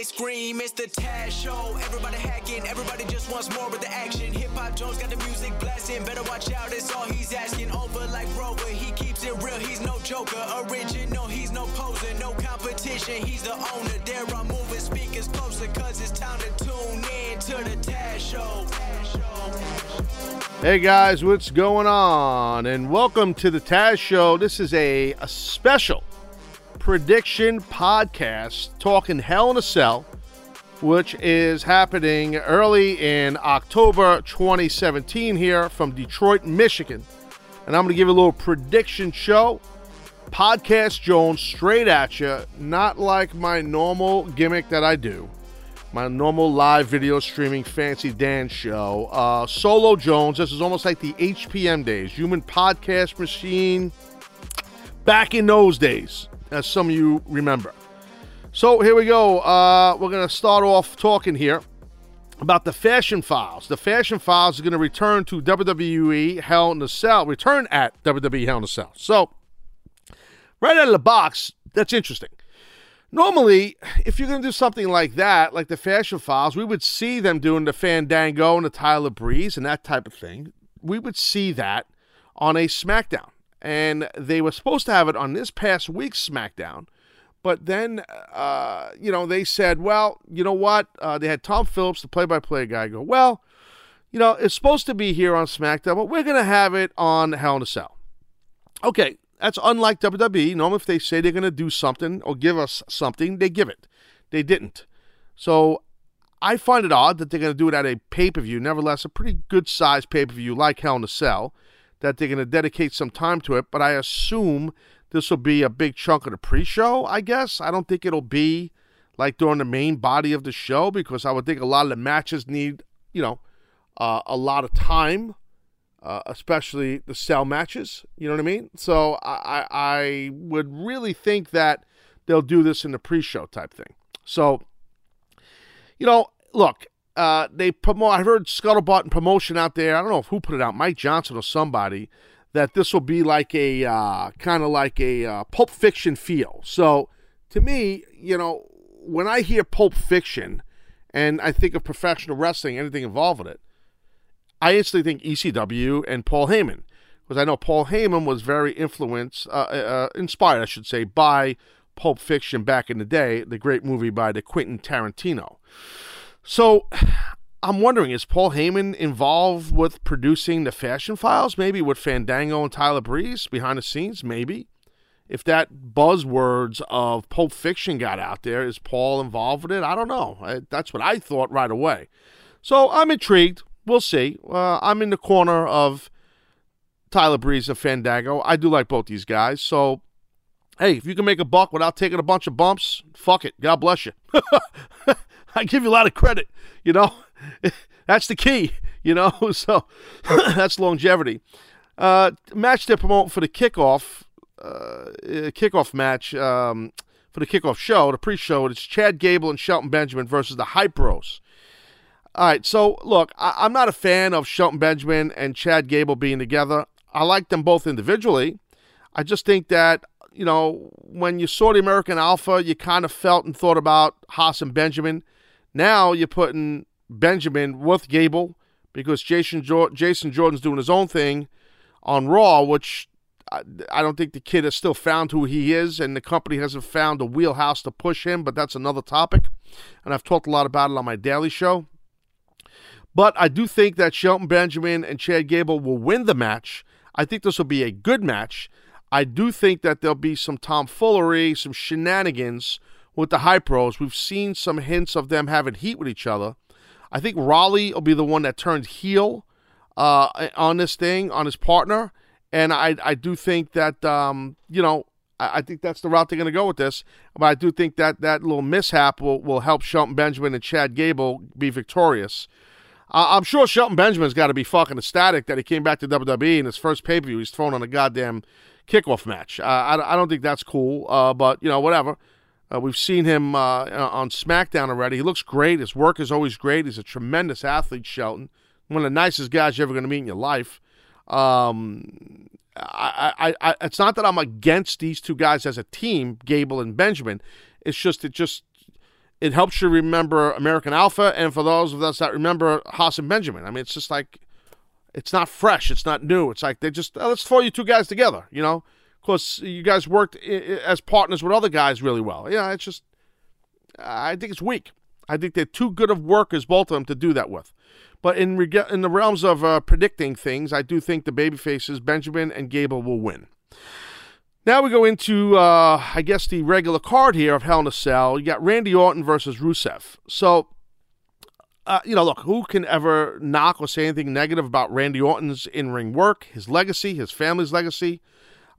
They scream, it's the Taz Show. Everybody hacking, everybody just wants more with the action. Hip Hop Jones got the music blasting, better watch out, it's all he's asking. Over like Rover, he keeps it real, he's no joker. Original, he's no poser, no competition, he's the owner. There I'm moving speakers closer, cause it's time to tune in to the Taz Show. Hey guys, what's going on? And welcome to the Taz Show. This is a, a special prediction podcast talking Hell in a Cell, which is happening early in October 2017 here from Detroit, Michigan. And I'm going to give a little prediction show. Podcast Jones straight at you, not like my normal gimmick that I do my normal live video streaming Fancy dance show. Uh, Solo Jones, this is almost like the HPM days, Human Podcast Machine, back in those days, as some of you remember. So here we go. Uh, we're going to start off talking here about the Fashion Files. The Fashion Files are going to return to WWE Hell in a Cell, return at WWE Hell in a Cell. So, right out of the box, that's interesting. Normally, if you're going to do something like that, like the Fashion Files, we would see them doing the Fandango and the Tyler Breeze and that type of thing. We would see that on a SmackDown. And they were supposed to have it on this past week's SmackDown. But then, uh, you know, they said, well, you know what? Uh, they had Tom Phillips, the play by play guy, go, well, you know, it's supposed to be here on SmackDown, but we're going to have it on Hell in a Cell. Okay, that's unlike WWE. Normally, if they say they're going to do something or give us something, they give it. They didn't. So I find it odd that they're going to do it at a pay per view. Nevertheless, a pretty good sized pay per view like Hell in a Cell, that they're going to dedicate some time to it. But I assume this will be a big chunk of the pre show, I guess. I don't think it'll be like during the main body of the show because I would think a lot of the matches need, you know, uh, a lot of time uh, especially the cell matches. You know what I mean? So I, I would really think that they'll do this in the pre-show type thing. So, you know, look, uh, they promote. I heard Scuttlebutt and promotion out there. I don't know who put it out, Mike Johnson or somebody, that this will be like a uh, kind of like a uh, Pulp Fiction feel. So, to me, you know, when I hear Pulp Fiction, and I think of professional wrestling, anything involved with it, I instantly think ECW and Paul Heyman, because I know Paul Heyman was very influenced, uh, uh, inspired, I should say, by Pulp Fiction back in the day, the great movie by the Quentin Tarantino. So I'm wondering, is Paul Heyman involved with producing the Fashion Files? Maybe with Fandango and Tyler Breeze behind the scenes? Maybe. If that buzzwords of Pulp Fiction got out there, is Paul involved with it? I don't know. I, that's what I thought right away. So I'm intrigued we'll see. Uh, I'm in the corner of Tyler Breeze and Fandango. I do like both these guys. So, hey, if you can make a buck without taking a bunch of bumps, fuck it. God bless you. I give you a lot of credit. You know, that's the key. You know, so that's longevity. Uh, match to promote for the kickoff, uh, kickoff match um, for the kickoff show, the pre-show. It's Chad Gable and Shelton Benjamin versus the Hype Bros. All right, so look, I, am not a fan of Shelton Benjamin and Chad Gable being together. I like them both individually. I just think that, you know, when you saw the American Alpha, you kind of felt and thought about Haas and Benjamin. Now you're putting Benjamin with Gable because Jason, jo- Jason Jordan's doing his own thing on Raw, which I, I don't think the kid has still found who he is, and the company hasn't found a wheelhouse to push him, but that's another topic. And I've talked a lot about it on my daily show. But I do think that Shelton Benjamin and Chad Gable will win the match. I think this will be a good match. I do think that there'll be some tomfoolery, some shenanigans with the Hype Bros. We've seen some hints of them having heat with each other. I think Rawley will be the one that turns heel uh, on this thing, on his partner. And I, I do think that, um, you know, I, I think that's the route they're going to go with this. But I do think that that little mishap will, will help Shelton Benjamin and Chad Gable be victorious. Uh, I'm sure Shelton Benjamin's got to be fucking ecstatic that he came back to WWE in his first pay per view. He's thrown on a goddamn kickoff match. Uh, I, I don't think that's cool, uh, but you know whatever. Uh, we've seen him uh, on SmackDown already. He looks great. His work is always great. He's a tremendous athlete, Shelton. One of the nicest guys you're ever going to meet in your life. Um, I, I, I, it's not that I'm against these two guys as a team, Gable and Benjamin. It's just it just it helps you remember American Alpha, and for those of us that remember Haas and Benjamin, I mean, it's just like it's not fresh, it's not new. It's like they just oh, let's throw you two guys together, you know. Of course, you guys worked as partners with other guys really well. Yeah, it's just I think it's weak. I think they're too good of workers, both of them, to do that with. But in reg- in the realms of uh, predicting things, I do think the babyfaces Benjamin and Gable will win. Now we go into, uh, I guess, the regular card here of Hell in a Cell. You got Randy Orton versus Rusev. So, uh, you know, look, who can ever knock or say anything negative about Randy Orton's in ring work, his legacy, his family's legacy?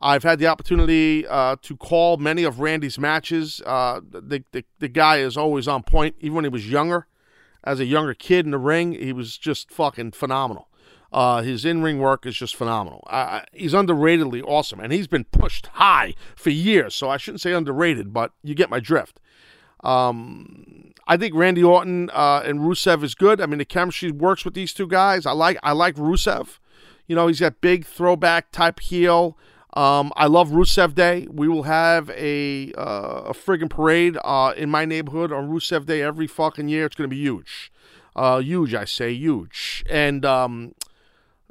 I've had the opportunity uh, to call many of Randy's matches. Uh, the, the, the guy is always on point, even when he was younger as a younger kid in the ring, he was just fucking phenomenal. Uh, his in-ring work is just phenomenal. He's underratedly awesome, and he's been pushed high for years. So I shouldn't say underrated, but you get my drift. Um, I think Randy Orton uh, and Rusev is good. I mean, the chemistry works with these two guys. I like I like Rusev. You know, he's got big throwback type heel. Um, I love Rusev Day. We will have a uh, a friggin' parade uh, in my neighborhood on Rusev Day every fucking year. It's to be huge, uh, huge. I say huge. And um,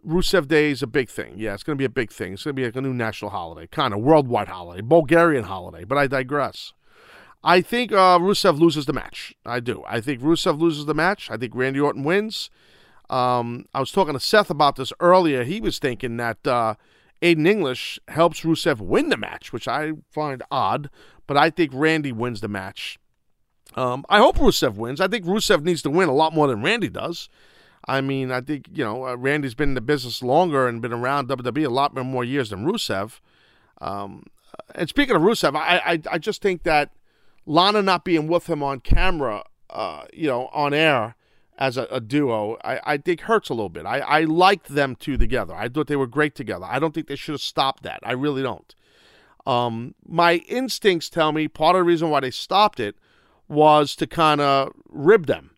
Rusev Day is a big thing. Yeah, it's to be a big thing. It's to be like a new national holiday, kind of worldwide holiday, Bulgarian holiday. But I digress. I think uh, Rusev loses the match. I do. I think Rusev loses the match. I think Randy Orton wins. Um, I was talking to Seth about this earlier. He was thinking that uh, Aiden English helps Rusev win the match, which I find odd, but I think Randy wins the match. Um, I hope Rusev wins. I think Rusev needs to win a lot more than Randy does. I mean, I think, you know, uh, Randy's been in the business longer and been around WWE a lot more years than Rusev. Um, and speaking of Rusev, I, I, I just think that Lana not being with him on camera, uh, you know, on air, as a, a duo, I, I think hurts a little bit. I, I liked them two together. I thought they were great together. I don't think they should have stopped that. I really don't. Um, my instincts tell me part of the reason why they stopped it was to kind of rib them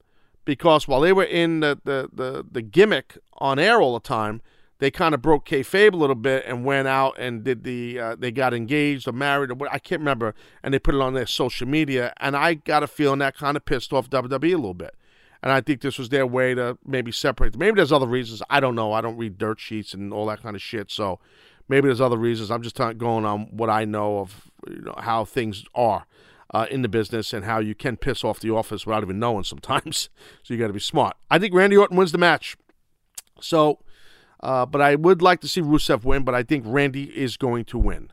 because while they were in the, the, the, the, gimmick on air all the time, they kind of broke kayfabe a little bit and went out and did the uh, they got engaged or married or what I can't remember, and they put it on their social media, and I got a feeling that kind of pissed off WWE a little bit and I think this was their way to maybe separate. Maybe there's other reasons. I don't know. I don't read dirt sheets and all that kind of shit. So maybe there's other reasons. I'm just going on what I know of you know, how things are uh, in the business and how you can piss off the office without even knowing sometimes. so you got to be smart. I think Randy Orton wins the match. So, uh, but I would like to see Rusev win. But I think Randy is going to win.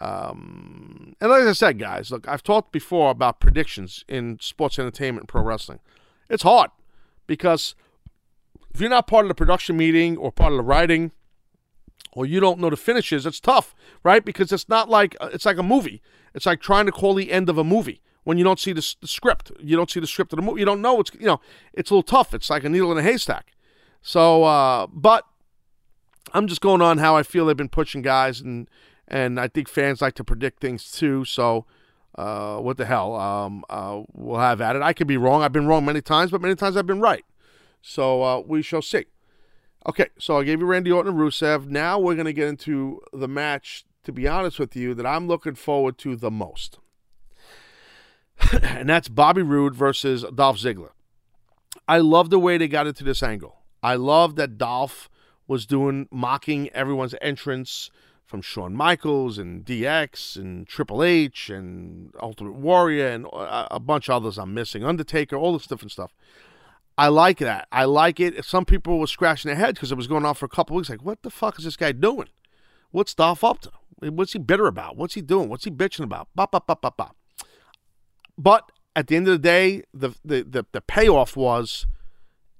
Um, and like I said, guys, look, I've talked before about predictions in sports entertainment and pro wrestling. It's hard because if you're not part of the production meeting or part of the writing or you don't know the finishes, it's tough, right? Because it's not like uh, it's like a movie. It's like trying to call the end of a movie when you don't see the, the script. You don't see the script of the movie. You don't know it's you know. It's a little tough. It's like a needle in a haystack. So, uh, but I'm just going on how I feel they've been pushing guys, and and I think fans like to predict things too. So uh, what the hell? Um, uh, we'll have at it. I could be wrong. I've been wrong many times, but many times I've been right. So uh, we shall see. Okay, so I gave you Randy Orton and Rusev. Now we're going to get into the match, to be honest with you, that I'm looking forward to the most. and that's Bobby Roode versus Dolph Ziggler. I love the way they got into this angle. I love that Dolph was doing mocking everyone's entrance from Shawn Michaels and DX and Triple H and Ultimate Warrior and a bunch of others I'm missing, Undertaker, all this different stuff. I like that. I like it. Some people were scratching their heads because it was going on for a couple weeks. Like, what the fuck is this guy doing? What's Dolph up to? What's he bitter about? What's he doing? What's he bitching about? Ba, ba, ba, ba, ba. But at the end of the day, the, the, the, the payoff was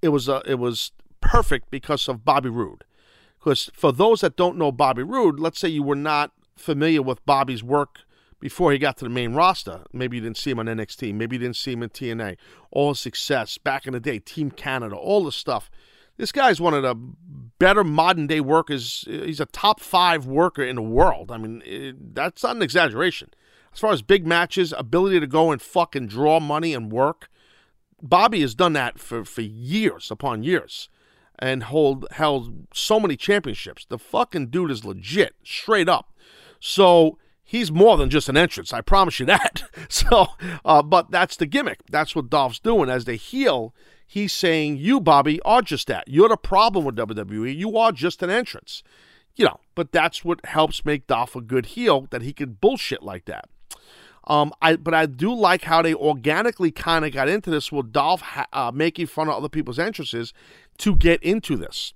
it was uh, it was perfect because of Bobby Roode. Because for those that don't know Bobby Roode, let's say you were not familiar with Bobby's work before he got to the main roster. Maybe you didn't see him on NXT. Maybe you didn't see him in TNA. All his success back in the day, Team Canada, all the stuff. This guy's one of the better modern day workers. He's a top five worker in the world. I mean, it, that's not an exaggeration. As far as big matches, ability to go and fucking draw money and work, Bobby has done that for, for years upon years and hold held so many championships. The fucking dude is legit, straight up. So he's more than just an entrance. I promise you that. so, uh, but that's the gimmick. That's what Dolph's doing. As they heel, he's saying, You, Bobby, are just that. You're the problem with WWE. You are just an entrance. You know, but that's what helps make Dolph a good heel, that he can bullshit like that. Um, I but I do like how they organically kind of got into this with Dolph ha- uh, making fun of other people's entrances to get into this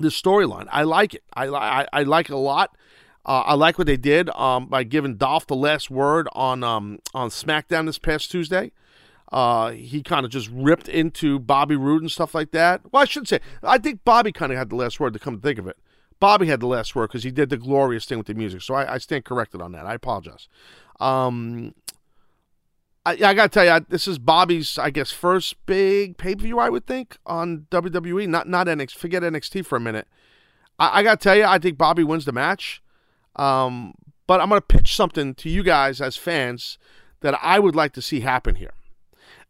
this storyline. I like it. I I, I like it a lot. Uh, I like what they did um, by giving Dolph the last word on um, on SmackDown this past Tuesday. Uh, he kind of just ripped into Bobby Roode and stuff like that. Well, I shouldn't say, I think Bobby kind of had the last word to come to think of it. Bobby had the last word because he did the glorious thing with the music. So I, I stand corrected on that. I apologize. Um, I, I got to tell you, this is Bobby's, I guess, first big pay per view. I would think on WWE, not not NXT. Forget NXT for a minute. I, I got to tell you, I think Bobby wins the match. Um, but I'm to pitch something to you guys as fans that I would like to see happen here.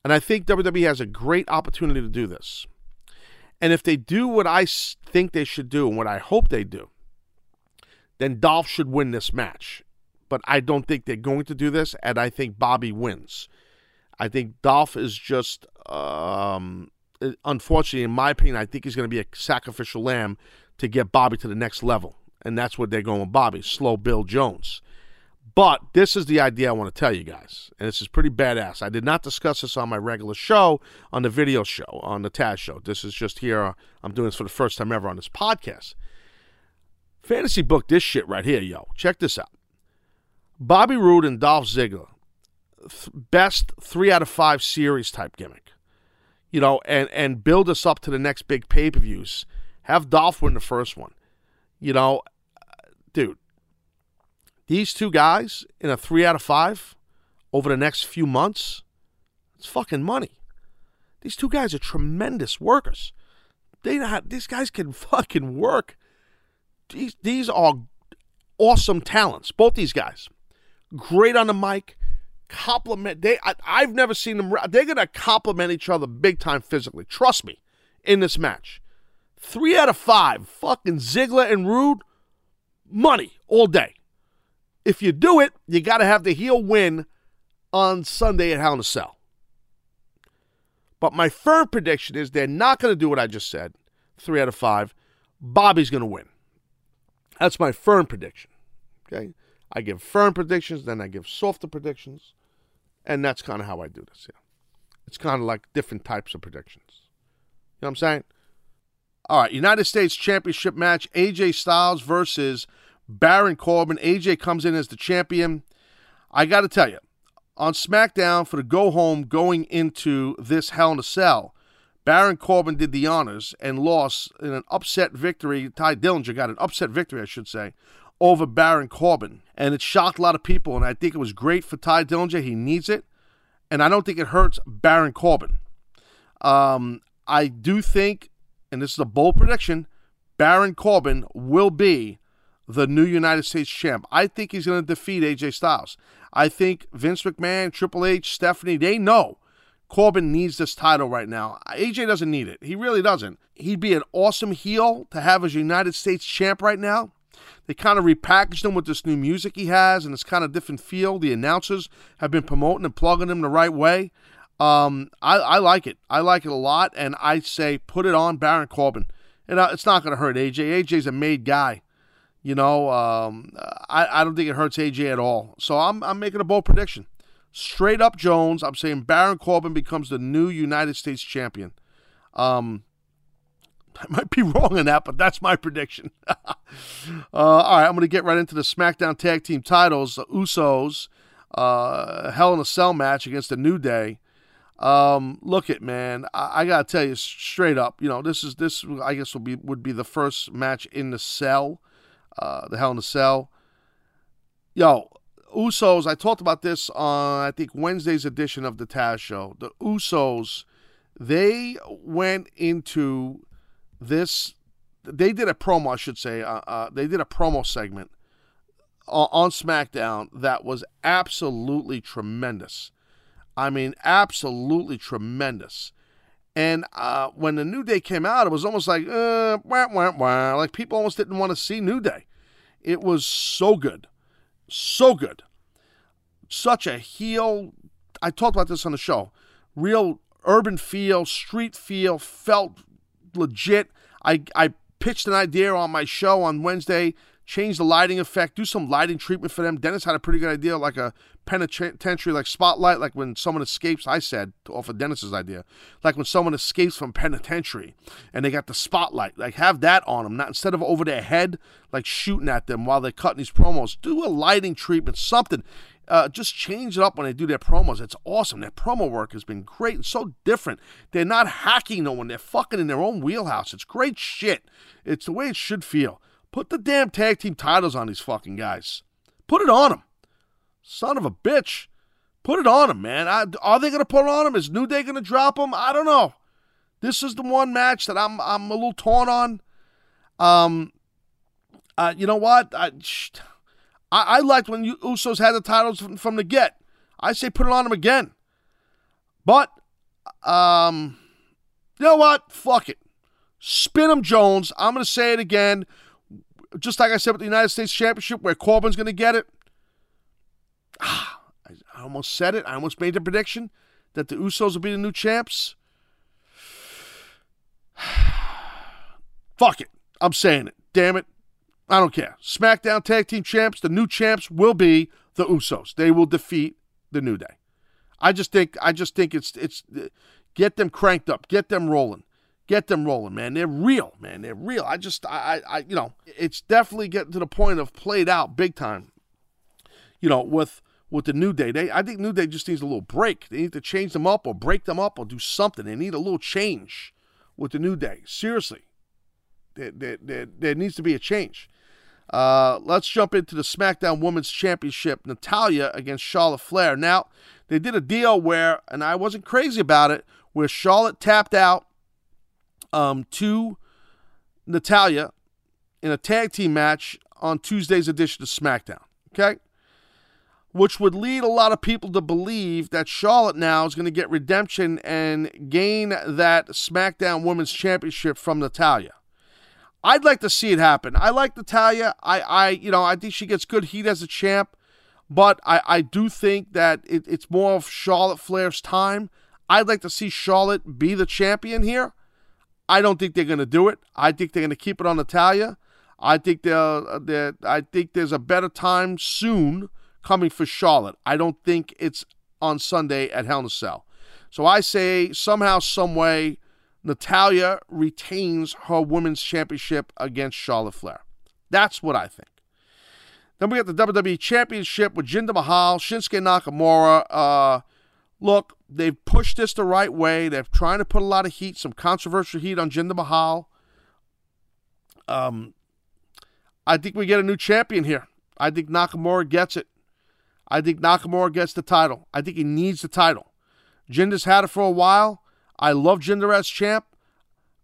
And I think WWE has a great opportunity to do this. And if they do what I think they should do and what I hope they do, then Dolph should win this match. But I don't think they're going to do this, and I think Bobby wins. I think Dolph is just, um, unfortunately, in my opinion, I think he's going to be a sacrificial lamb to get Bobby to the next level. And that's what they're going with Bobby, slow Bill Jones. But this is the idea I want to tell you guys, and this is pretty badass. I did not discuss this on my regular show, on the video show, on the Taz show. This is just here. I'm doing this for the first time ever on this podcast. Fantasy book this shit right here, yo. Check this out. Bobby Roode and Dolph Ziggler, th- best three out of five series type gimmick. You know, and and build us up to the next big pay per views. Have Dolph win the first one. You know, dude, these two guys in a three out of five over the next few months, it's fucking money. These two guys are tremendous workers. They not, these guys can fucking work. These these are awesome talents. Both these guys, great on the mic. Compliment. They I, I've never seen them. They're gonna compliment each other big time physically. Trust me, in this match. Three out of five. Fucking Ziggler and Roode, money all day if you do it, you got to have the heel win on Sunday at Hell in a Cell. But my firm prediction is they're not going to do what I just said. Three out of five. Bobby's going to win. That's my firm prediction. Okay. I give firm predictions, then I give softer predictions, and that's kind of how I do this. Yeah. It's kind of like different types of predictions. You know what I'm saying? All right, United States Championship match: AJ Styles versus Baron Corbin. AJ comes in as the champion. I got to tell you, on SmackDown for the go home going into this Hell in a Cell, Baron Corbin did the honors and lost in an upset victory. Tye Dillinger got an upset victory, I should say, over Baron Corbin. And it shocked a lot of people, and I think it was great for Tye Dillinger. He needs it. And I don't think it hurts Baron Corbin. Um, I do think, and this is a bold prediction, Baron Corbin will be the new United States champ. I think he's going to defeat AJ Styles. I think Vince McMahon, Triple H, Stephanie, they know Corbin needs this title right now. AJ doesn't need it. He really doesn't. He'd be an awesome heel to have as United States champ right now. They kind of repackaged him with this new music he has and this kind of different feel. The announcers have been promoting and plugging him the right way. Um, I, I like it. I like it a lot, and I say put it on Baron Corbin. And uh, it's not going to hurt AJ. AJ's a made guy. You know, um, I, I don't think it hurts AJ at all. So I'm, I'm making a bold prediction. Straight up Jones, I'm saying Baron Corbin becomes the new United States champion. Um, I might be wrong in that, but that's my prediction. uh, all right, I'm going to get right into the SmackDown Tag Team titles. The Usos, uh, Hell in a Cell match against the New Day. Um, look it, man. I, I, gotta tell you straight up. You know, this is this. I guess will be would be the first match in the cell uh, the Hell in a Cell. Yo, Usos, I talked about this on, I think, Wednesday's edition of the Taz Show. The Usos, they went into this they did a promo, I should say. Uh, uh, they did a promo segment on, on SmackDown that was absolutely tremendous. I mean, absolutely tremendous. And uh, when the New Day came out, it was almost like, uh, wah, wah, wah. like people almost didn't want to see New Day. It was so good, so good. Such a heel. I talked about this on the show. Real urban feel, street feel, felt legit. I I pitched an idea on my show on Wednesday change the lighting effect, do some lighting treatment for them. Dennis had a pretty good idea, like a penitentiary, like spotlight, like when someone escapes. I said off of Dennis's idea, like when someone escapes from penitentiary and they got the spotlight, like have that on them, not instead of over their head, like shooting at them while they're cutting these promos. Do a lighting treatment, something. Uh, just change it up when they do their promos. It's awesome. Their promo work has been great and so different. They're not hacking no one. They're fucking in their own wheelhouse. It's great shit. It's the way it should feel. Put the damn tag team titles on these fucking guys. Put it on them. Son of a bitch. Put it on them, man. I, are they going to put it on them? Is New Day going to drop them? I don't know. This is the one match that I'm I'm a little torn on. Um, uh, you know what? I, I, I liked when Usos had the titles from, from the get. I say put it on them again. But, um, you know what? Fuck it. Spin them, Jones. I'm going to say it again just like I said with the United States Championship, where Corbin's going to get it. Ah, I almost said it. I almost made the prediction that the Usos will be the new champs. Fuck it. I'm saying it. Damn it. I don't care. SmackDown Tag Team Champs, the new champs will be the Usos. They will defeat the New Day. I just think I just think it's it's get them cranked up, get them rolling get them rolling, man. They're real, man. They're real. I just, I, I, you know, it's definitely getting to the point of played out big time. You know, with with the New Day, they, I think New Day just needs a little break. They need to change them up or break them up or do something. They need a little change with the New Day. Seriously, there, there, there, there needs to be a change. Uh, let's jump into the SmackDown Women's Championship. Natalya against Charlotte Flair. Now, they did a deal where, and I wasn't crazy about it, where Charlotte tapped out um, to Natalya in a tag team match on Tuesday's edition of SmackDown. Okay? Which would lead a lot of people to believe that Charlotte now is going to get redemption and gain that SmackDown Women's Championship from Natalya. I'd like to see it happen. I like Natalya. I, I you know, I think she gets good heat as a champ, but I, I do think that it, it's more of Charlotte Flair's time. I'd like to see Charlotte be the champion here. I don't think they're going to do it. I think they're going to keep it on Natalya. I think they're, uh, they're, I think there's a better time soon coming for Charlotte. I don't think it's on Sunday at Hell in a Cell. So I say somehow, some way, Natalya retains her women's championship against Charlotte Flair. That's what I think. Then we got the WWE Championship with Jinder Mahal, Shinsuke Nakamura. Uh, look, they've pushed this the right way. They're trying to put a lot of heat, some controversial heat on Jinder Mahal. Um, I think we get a new champion here. I think Nakamura gets it. I think Nakamura gets the title. I think he needs the title. Jinder's had it for a while. I love Jinder as champ.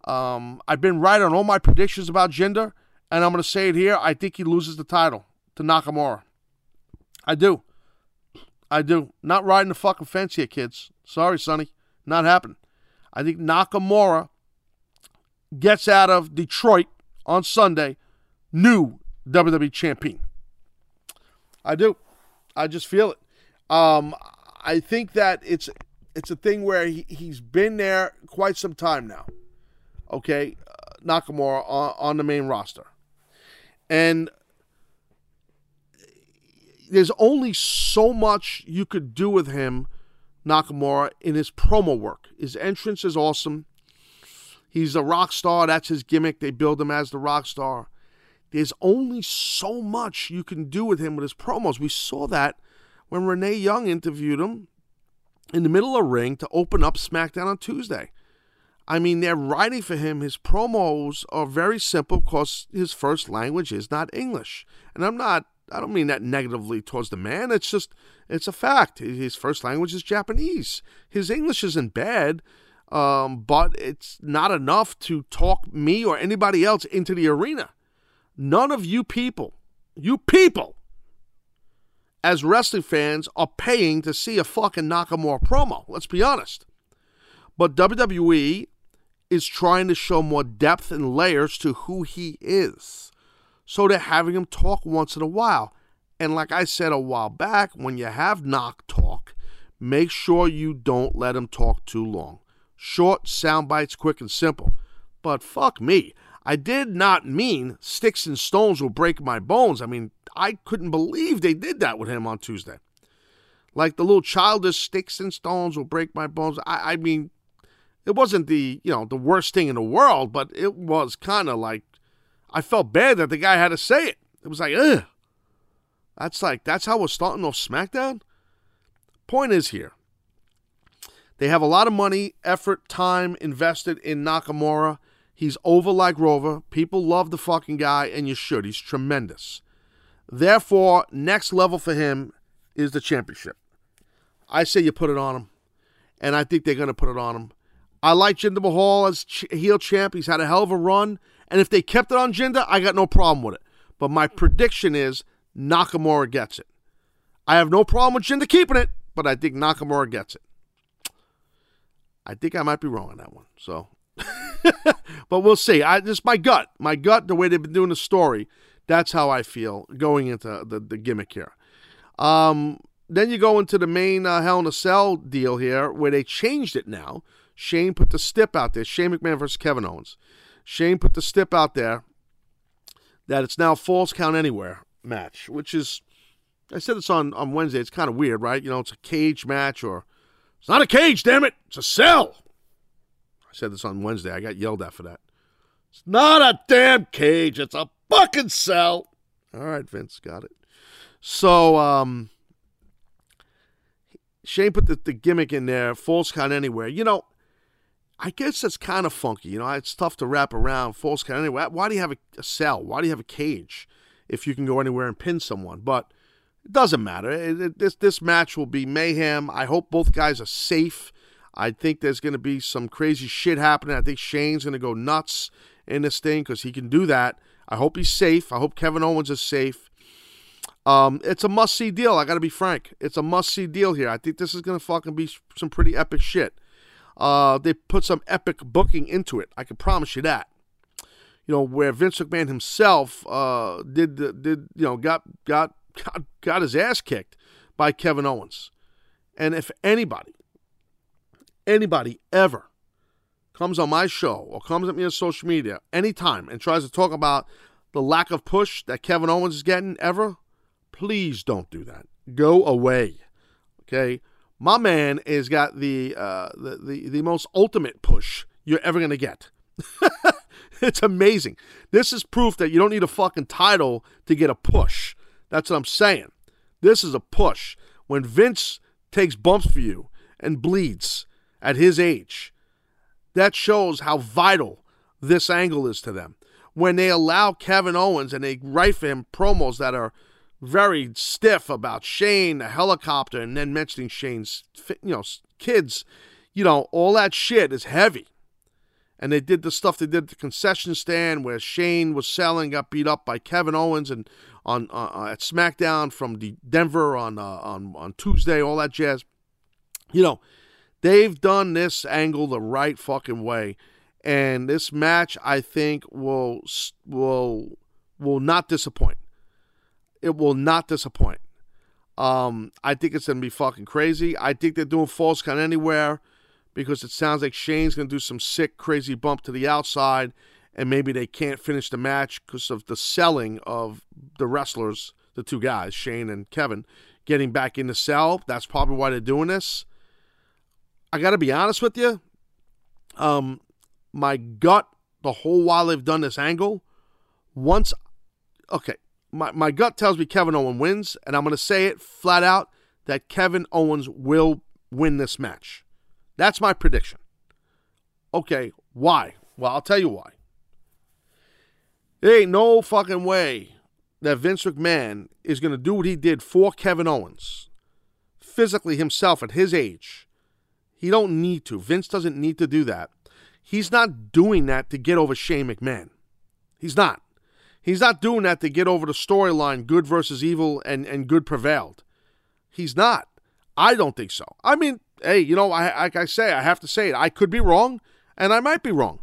Um, I've been right on all my predictions about Jinder, and I'm going to say it here. I think he loses the title to Nakamura. I do. I do. Not riding the fucking fence here, kids. Sorry, Sonny. Not happening. I think Nakamura gets out of Detroit on Sunday, new WWE champion. I do. I just feel it. Um, I think that it's it's a thing where he, he's been there quite some time now. Okay, uh, Nakamura on, on the main roster. And there's only so much you could do with him, Nakamura, in his promo work. His entrance is awesome. He's a rock star. That's his gimmick. They build him as the rock star. There's only so much you can do with him with his promos. We saw that when Renee Young interviewed him in the middle of ring to open up SmackDown on Tuesday. I mean, they're writing for him. His promos are very simple because his first language is not English. And I'm not I don't mean that negatively towards the man. It's just, it's a fact. His first language is Japanese. His English isn't bad. Um, but it's not enough to talk me or anybody else into the arena. None of you people, you people, as wrestling fans, are paying to see a fucking Nakamura promo. Let's be honest. But WWE is trying to show more depth and layers to who he is. So they're having him talk once in a while. And like I said a while back, when you have knock talk, make sure you don't let him talk too long. Short sound bites, quick and simple. But fuck me. I did not mean sticks and stones will break my bones. I mean, I couldn't believe they did that with him on Tuesday. Like the little childish sticks and stones will break my bones. I, I mean, it wasn't the you know the worst thing in the world, but it was kind of like I felt bad that the guy had to say it. It was like, ugh. That's like that's how we're starting off SmackDown. Point is here. They have a lot of money, effort, time invested in Nakamura. He's over like Rover. People love the fucking guy, and you should. He's tremendous. Therefore, next level for him is the championship. I say you put it on him, and I think they're going to put it on him. I like Jinder Mahal as ch- heel champ. He's had a hell of a run. And if they kept it on Jinder, I got no problem with it. But my prediction is Nakamura gets it. I have no problem with Jinder keeping it, but I think Nakamura gets it. I think I might be wrong on that one. So, but we'll see. I just my gut, my gut, the way they've been doing the story. That's how I feel going into the, the gimmick here. Um, then you go into the main uh, Hell in a Cell deal here, where they changed it now Shane put the stip out there. Shane McMahon versus Kevin Owens. Shane put the stip out there that it's now falls count anywhere match, which is I said this on, on Wednesday. It's kind of weird, right? You know, it's a cage match or it's not a cage, damn it. It's a cell. I said this on Wednesday. I got yelled at for that. It's not a damn cage. It's a fucking cell. All right, Vince, got it. So, um, Shane put the, the gimmick in there, falls count anywhere. You know, I guess that's kind of funky. You know, it's tough to wrap around falls count anywhere. Why do you have a, a, cell? Why do you have a cage if you can go anywhere and pin someone? But it doesn't matter. It, it, this this match will be mayhem. I hope both guys are safe. I think there's going to be some crazy shit happening. I think Shane's going to go nuts in this thing because he can do that. I hope he's safe. I hope Kevin Owens is safe. Um, it's a must see deal. I got to be frank. It's a must see deal here. I think this is going to fucking be some pretty epic shit. Uh, they put some epic booking into it. I can promise you that. You know where Vince McMahon himself uh, did did you know got got got got his ass kicked by Kevin Owens, and if anybody anybody ever comes on my show or comes at me on social media anytime and tries to talk about the lack of push that Kevin Owens is getting ever, please don't do that. Go away. Okay? my man has got the, uh, the, the, the most ultimate push you're ever going to get. it's amazing. This is proof that you don't need a fucking title to get a push. That's what I'm saying. This is a push. When Vince takes bumps for you and bleeds at his age, that shows how vital this angle is to them. When they allow Kevin Owens and they write for him promos that are – very stiff about Shane, the helicopter, and then mentioning Shane's, you know, kids. You know, all that shit is heavy. And they did the stuff they did at the concession stand where Shane was selling, got beat up by Kevin Owens, and on uh, uh at SmackDown from the Denver on uh, on on Tuesday, all that jazz. You know, they've done this angle the right fucking way, and this match I think will will will not disappoint it will not disappoint. Um, I think it's gonna be fucking crazy. I think they're doing falls count anywhere because it sounds like Shane's gonna do some sick, crazy bump to the outside, and maybe they can't finish the match because of the selling of the wrestlers, the two guys, Shane and Kevin, getting back in the cell. That's probably why they're doing this. I got to be honest with you. Um, my gut the whole while they've done this angle, once, okay, my, my gut tells me Kevin Owens wins, and I'm going to say it flat out that Kevin Owens will win this match. That's my prediction. Okay, why? Well, I'll tell you why. There ain't no fucking way that Vince McMahon is going to do what he did for Kevin Owens, physically himself at his age. He don't need to. Vince doesn't need to do that. He's not doing that to get over Shane McMahon. He's not. He's not doing that to get over the storyline good versus evil and, and good prevailed. He's not. I don't think so. I mean, hey, you know, I, like I say, I have to say it. I could be wrong, and I might be wrong.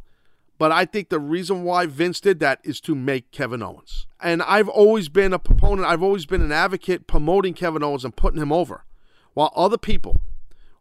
But I think the reason why Vince did that is to make Kevin Owens. And I've always been a proponent, I've always been an advocate promoting Kevin Owens and putting him over. While other people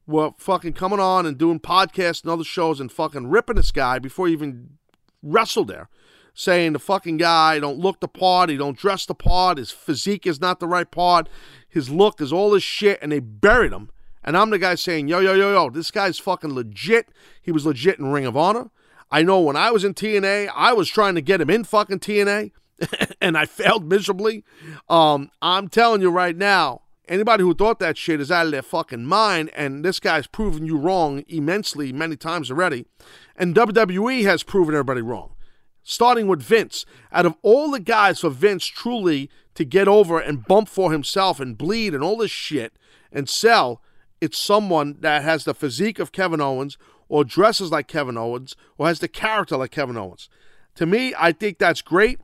were fucking coming on and doing podcasts and other shows and fucking ripping this guy before he even wrestled there. Saying the fucking guy don't look the part, he don't dress the part, his physique is not the right part, his look is all this shit, and they buried him. And I'm the guy saying, yo, yo, yo, yo, this guy's fucking legit. He was legit in Ring of Honor. I know when I was in TNA, I was trying to get him in fucking TNA, and I failed miserably. Um, I'm telling you right now, anybody who thought that shit is out of their fucking mind, and this guy's proven you wrong immensely many times already. And WWE has proven everybody wrong. Starting with Vince. Out of all the guys for Vince truly to get over and bump for himself and bleed and all this shit and sell, it's someone that has the physique of Kevin Owens or dresses like Kevin Owens or has the character like Kevin Owens. To me, I think that's great.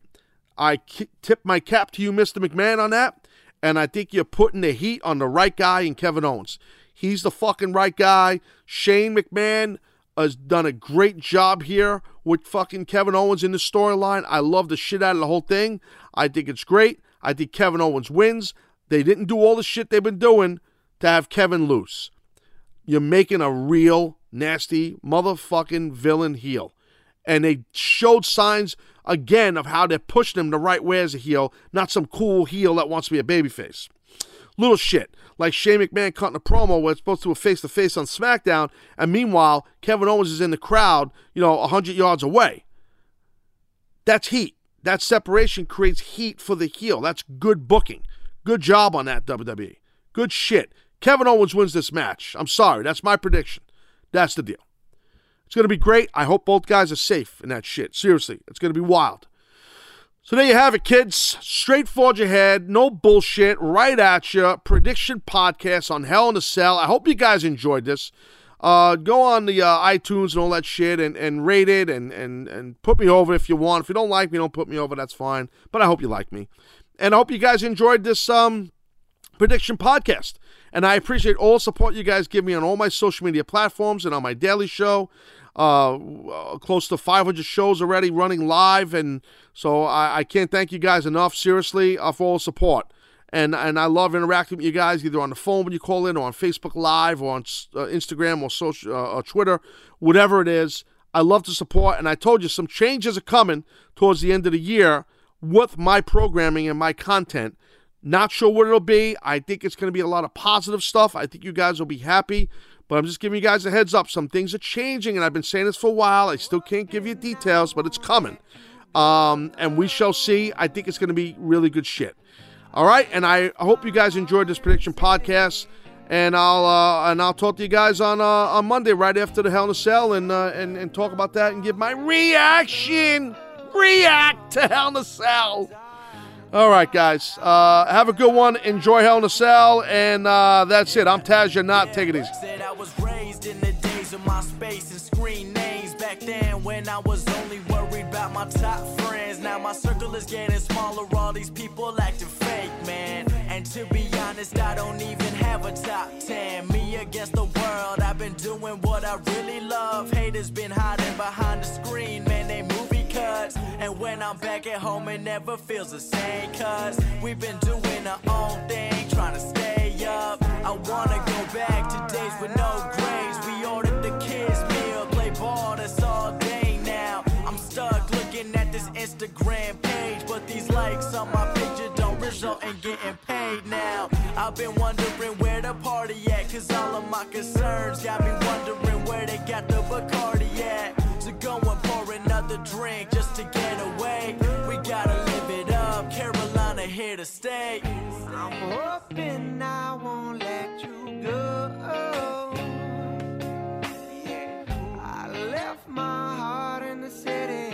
I tip my cap to you, Mr. McMahon, on that. And I think you're putting the heat on the right guy in Kevin Owens. He's the fucking right guy. Shane McMahon has done a great job here with fucking Kevin Owens in the storyline. I love the shit out of the whole thing. I think it's great. I think Kevin Owens wins. They didn't do all the shit they've been doing to have Kevin lose. You're making a real nasty motherfucking villain heel. And they showed signs again of how they're pushing him the right way as a heel, not some cool heel that wants to be a babyface. Little shit. Like Shane McMahon cutting a promo where it's supposed to be face to face on SmackDown, and meanwhile, Kevin Owens is in the crowd, you know, 100 yards away. That's heat. That separation creates heat for the heel. That's good booking. Good job on that, WWE. Good shit. Kevin Owens wins this match. I'm sorry. That's my prediction. That's the deal. It's going to be great. I hope both guys are safe in that shit. Seriously, it's going to be wild. So there you have it, kids. Straight forge ahead, no bullshit, right at you. Prediction podcast on Hell in a Cell. I hope you guys enjoyed this. Uh, go on the uh, iTunes and all that shit and, and rate it and, and, and put me over if you want. If you don't like me, don't put me over. That's fine. But I hope you like me. And I hope you guys enjoyed this um, prediction podcast. And I appreciate all support you guys give me on all my social media platforms and on my daily show. Uh, close to 500 shows already running live, and so I, I can't thank you guys enough. Seriously, uh, for all the support, and and I love interacting with you guys either on the phone when you call in, or on Facebook Live, or on uh, Instagram, or social, uh, or Twitter, whatever it is. I love to support, and I told you some changes are coming towards the end of the year with my programming and my content. Not sure what it'll be. I think it's going to be a lot of positive stuff. I think you guys will be happy. But I'm just giving you guys a heads up. Some things are changing, and I've been saying this for a while. I still can't give you details, but it's coming. Um, and we shall see. I think it's going to be really good shit. All right, and I hope you guys enjoyed this prediction podcast. And I'll uh, and I'll talk to you guys on uh, on Monday right after the Hell in a Cell and, uh, and and talk about that and give my reaction. React to Hell in a Cell. All right, guys. Uh, have a good one. Enjoy Hell in a Cell. And uh, that's it. I'm Taz. You're not. Take it easy. I was raised in the days of my space and screen names back then when I was only worried about my top friends. Now my circle is getting smaller. All these people acting fake, man. And to be honest, I don't even have a top 10. Me against the world. I've been doing what I really love. Haters been hiding behind the screen, cuts. And when I'm back at home, it never feels the same. Cause we've been doing our own thing, trying to stay up. I wanna go back to days with no grades. We ordered the kids' meal, play ball, that's all day now. I'm stuck looking at this Instagram page, but these likes on my picture don't result in getting paid now. I've been wondering where the party at, cause all of my concerns got me wondering where they got the Bacardi at going for another drink just to get away. We gotta live it up, Carolina here to stay. I'm hoping I won't let you go. I left my heart in the city.